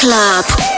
Club.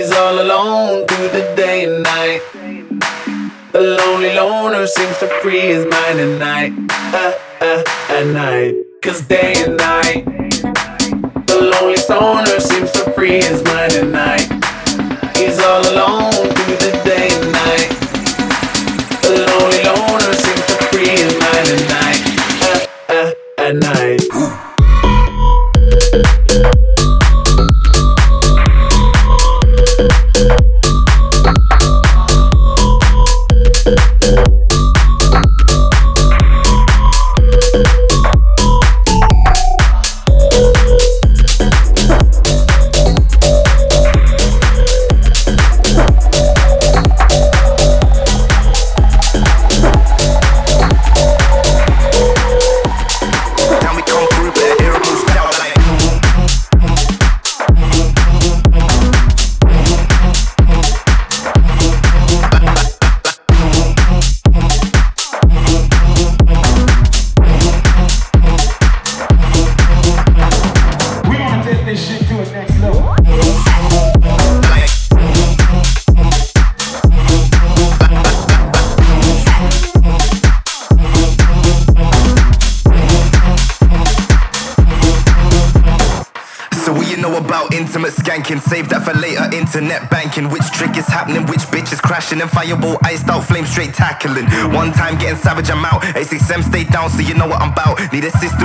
He's all alone through the day and night. The lonely loner seems to free his mind at night. Uh, uh, at night. Cause day and night. The lonely stoner seems to free his mind at night. Raining fireball, iced out, flame straight tackling. One time getting savage, I'm out. A6M stay down, so you know what I'm about. Need assistance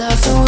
love the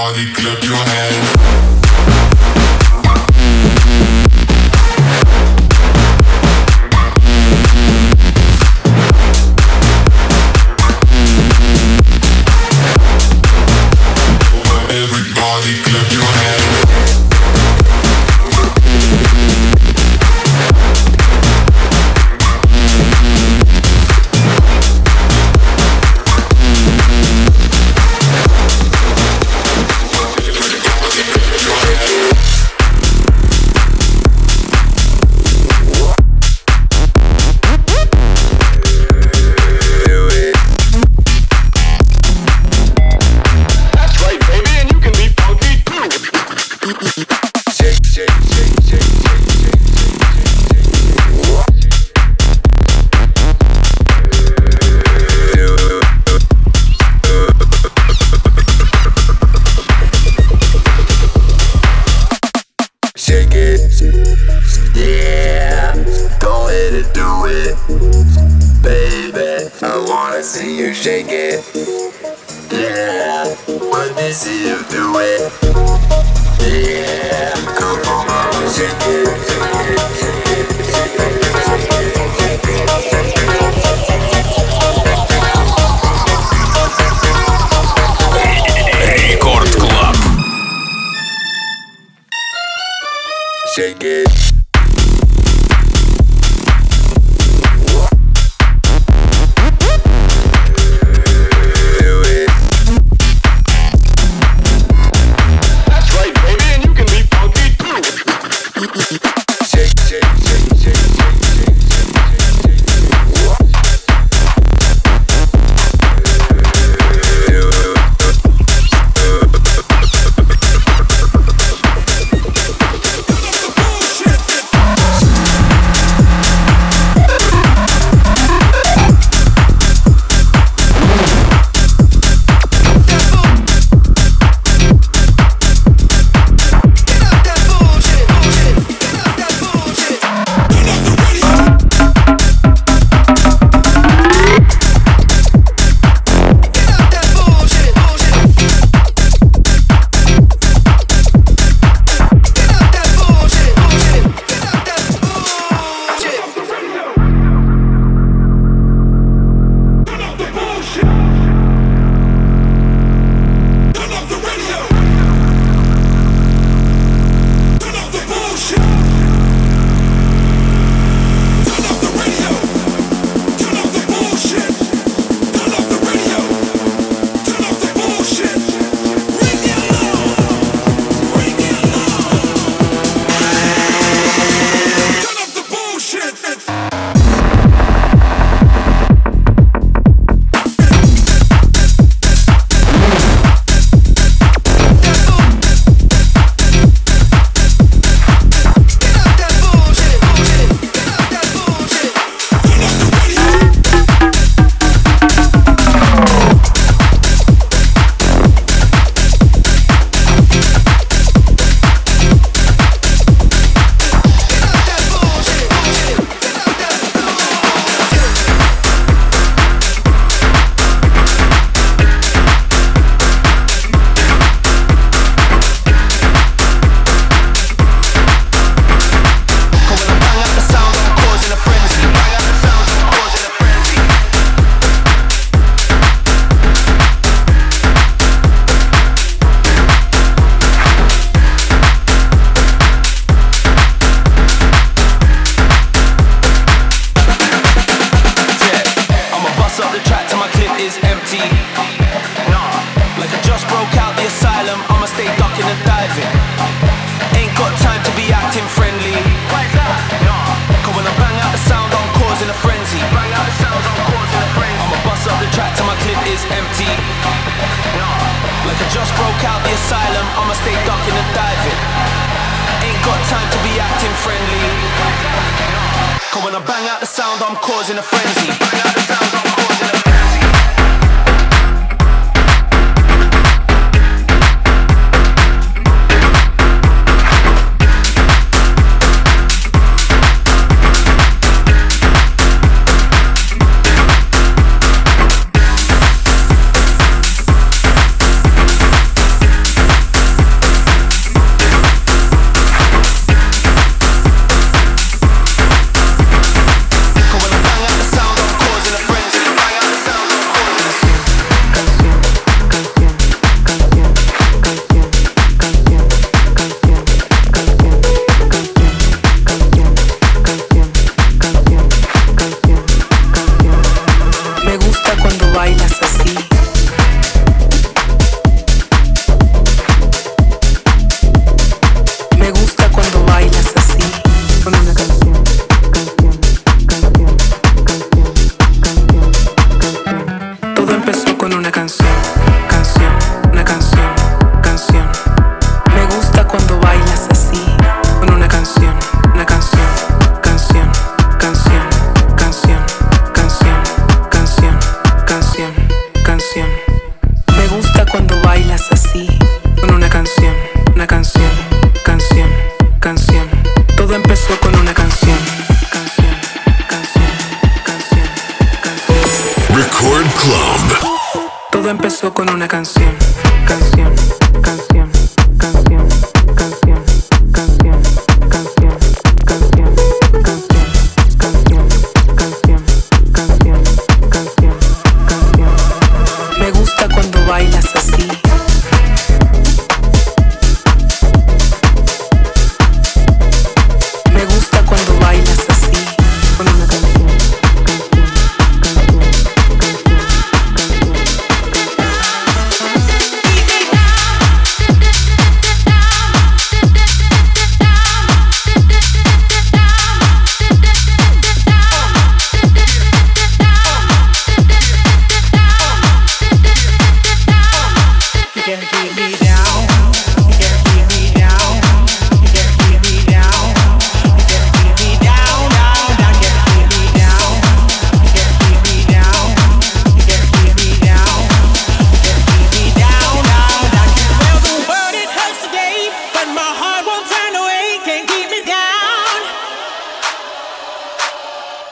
Everybody clap your hands.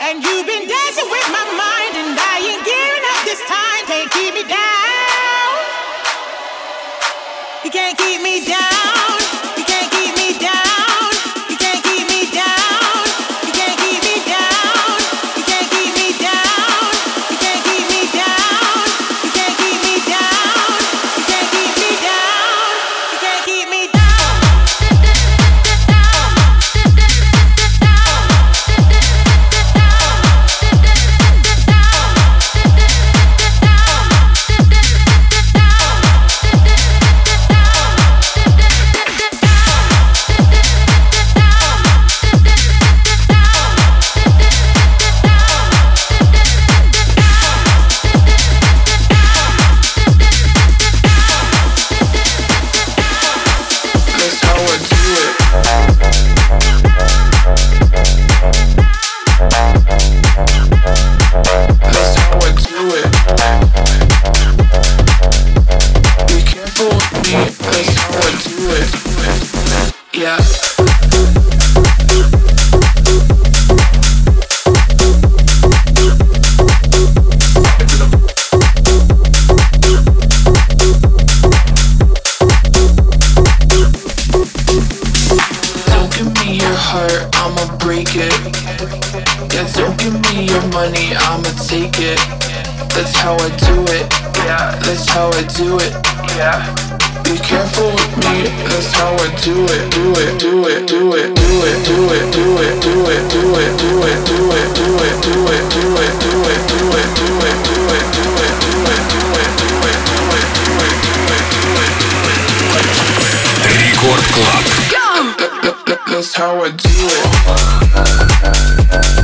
And you've been dancing with my mind, and I ain't giving up this time. Can't keep me down. You can't keep me down. that's how I do it.